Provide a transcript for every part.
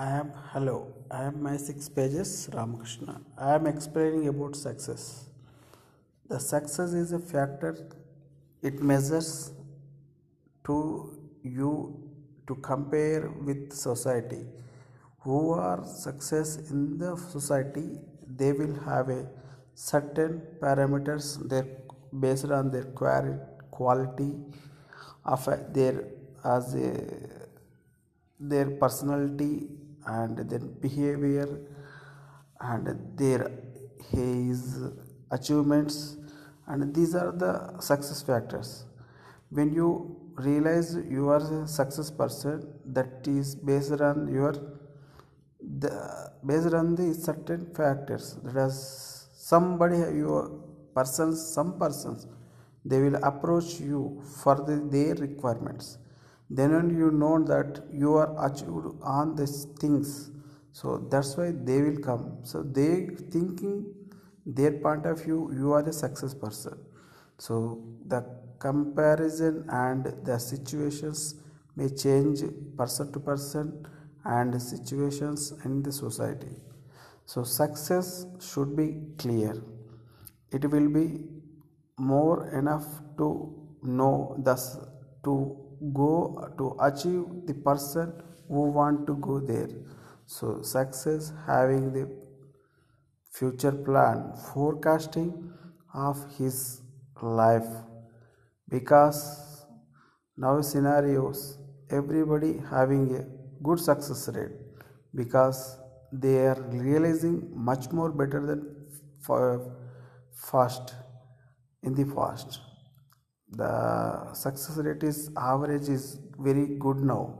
I am hello. I am my six pages Ramakrishna. I am explaining about success. The success is a factor. It measures to you to compare with society. Who are success in the society? They will have a certain parameters. Their based on their quality of their as a their personality and their behavior and their his achievements. And these are the success factors. When you realize you are a success person that is based on your the based on the certain factors. That is somebody your persons some persons they will approach you for the, their requirements then only you know that you are achieved on these things. So that's why they will come. So they thinking their point of view you are a success person. So the comparison and the situations may change person to person and situations in the society. So success should be clear. It will be more enough to know thus to go to achieve the person who want to go there. So success having the future plan forecasting of his life. Because now scenarios everybody having a good success rate. Because they are realizing much more better than fa- fast in the past the success rate is average is very good now.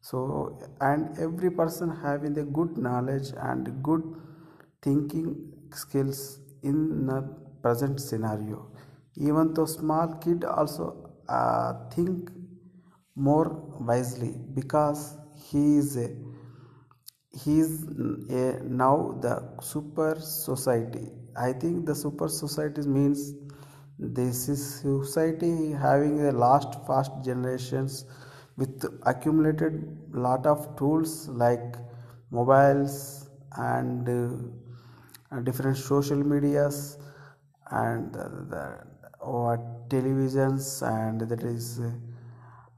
So and every person having the good knowledge and good thinking skills in the present scenario. Even though small kid also uh, think more wisely because he is a he is a, now the super society. I think the super society means this is society having a last fast generations with accumulated lot of tools like mobiles and uh, different social medias and the or televisions and that is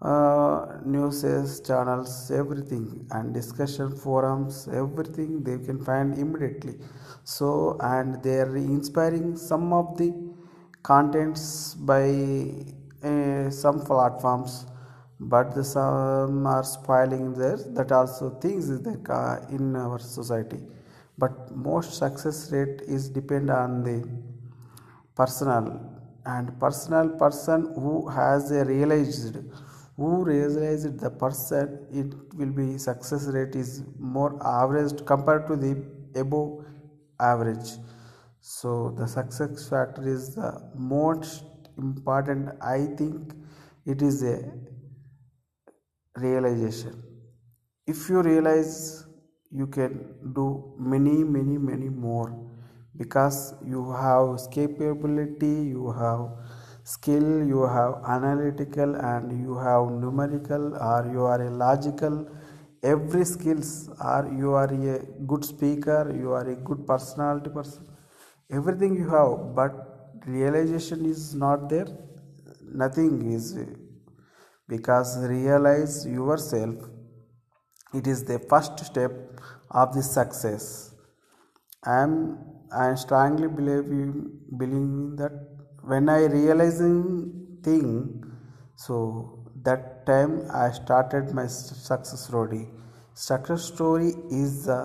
uh, news channels everything and discussion forums everything they can find immediately. So and they are inspiring some of the contents by uh, some platforms but the some are spoiling there. That also things in our society. But most success rate is depend on the personal. And personal person who has realized who realized the person it will be success rate is more average compared to the above average so the success factor is the most important i think it is a realization. If you realize you can do many many many more because you have capability you have skill you have analytical and you have numerical or you are a logical every skills or you are a good speaker you are a good personality person everything you have but realization is not there. Nothing is because realize yourself it is the first step of the success. I am i strongly believe in believing that. When i realizing thing so that time i started my success story. Success story is the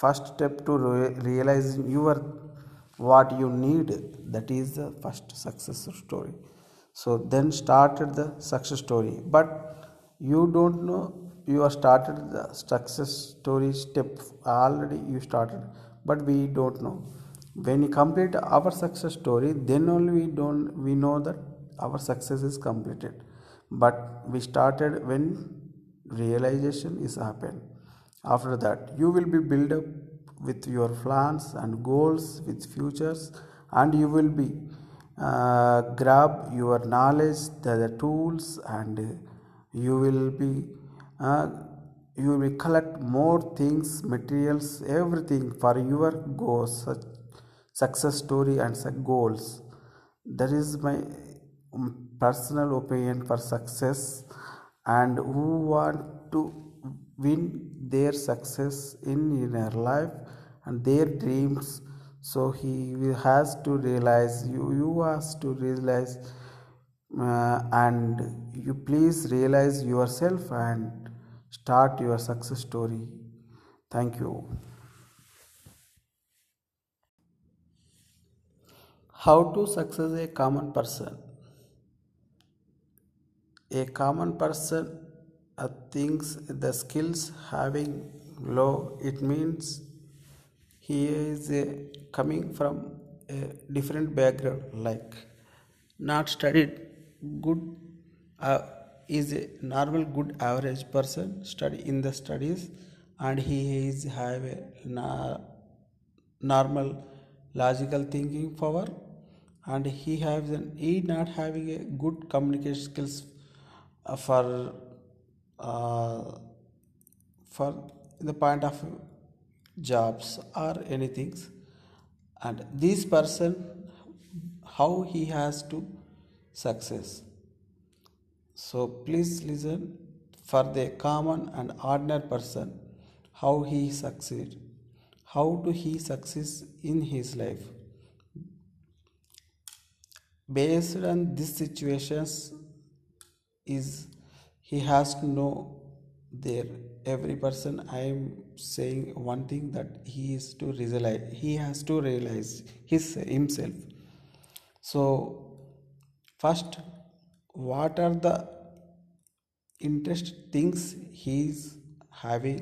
first step to re- realizing your what you need that is the first success story. So then started the success story. But you don't know you have started the success story step already you started. But we don't know. When we complete our success story then only we don't we know that our success is completed. But we started when realization is happened after that you will be built up with your plans and goals with futures and you will be uh, grab your knowledge the, the tools and you will be uh, you will collect more things materials everything for your goals success story and goals. That is my um, personal opinion for success and who want to win their success in, in their life and their dreams. So he has to realize you you has to realize uh, and you please realize yourself and start your success story. Thank you. How to success a common person? A common person uh, thinks the skills having low it means he is uh, coming from a different background like not studied good uh, is a normal good average person study in the studies and he is have a na- normal logical thinking power and he has an he not having a good communication skills uh, for uh, for the point of jobs or anything and this person how he has to success. So please listen for the common and ordinary person how he succeed how do he succeed in his life based on these situations is he has to know there. Every person i am saying one thing that he is to realize he has to realize his himself. So First, what are the interest things he is having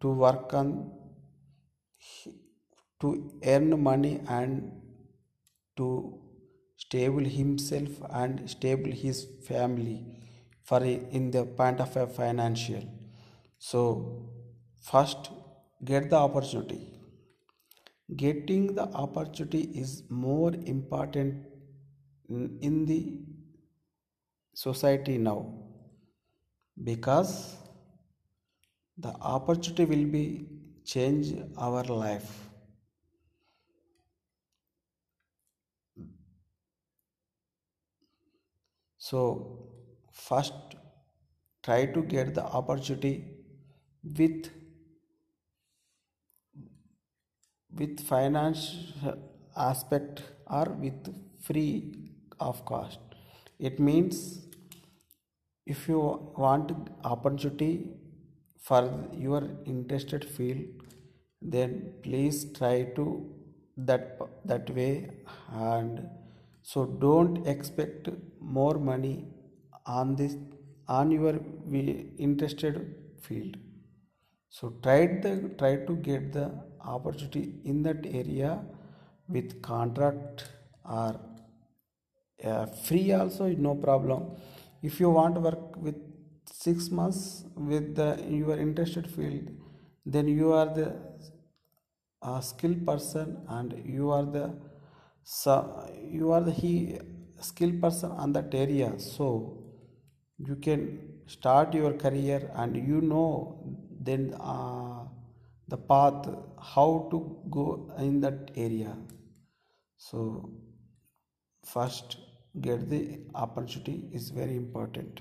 to work on? To earn money and to stable himself and stable his family for in the point of a financial. So first get the opportunity. Getting the opportunity is more important in the society now. Because the opportunity will be change our life. So first try to get the opportunity with with finance aspect or with free of cost. It means if you want opportunity for your interested field then please try to that that way. And so don't expect more money on this on your interested field. So try the try to get the opportunity in that area with contract or uh, free also no problem. If you want to work with six months with the your interested field then you are the uh, skilled person and you are the so you are the he skilled person on that area. So you can start your career and you know then uh, the path how to go in that area. So first get the opportunity is very important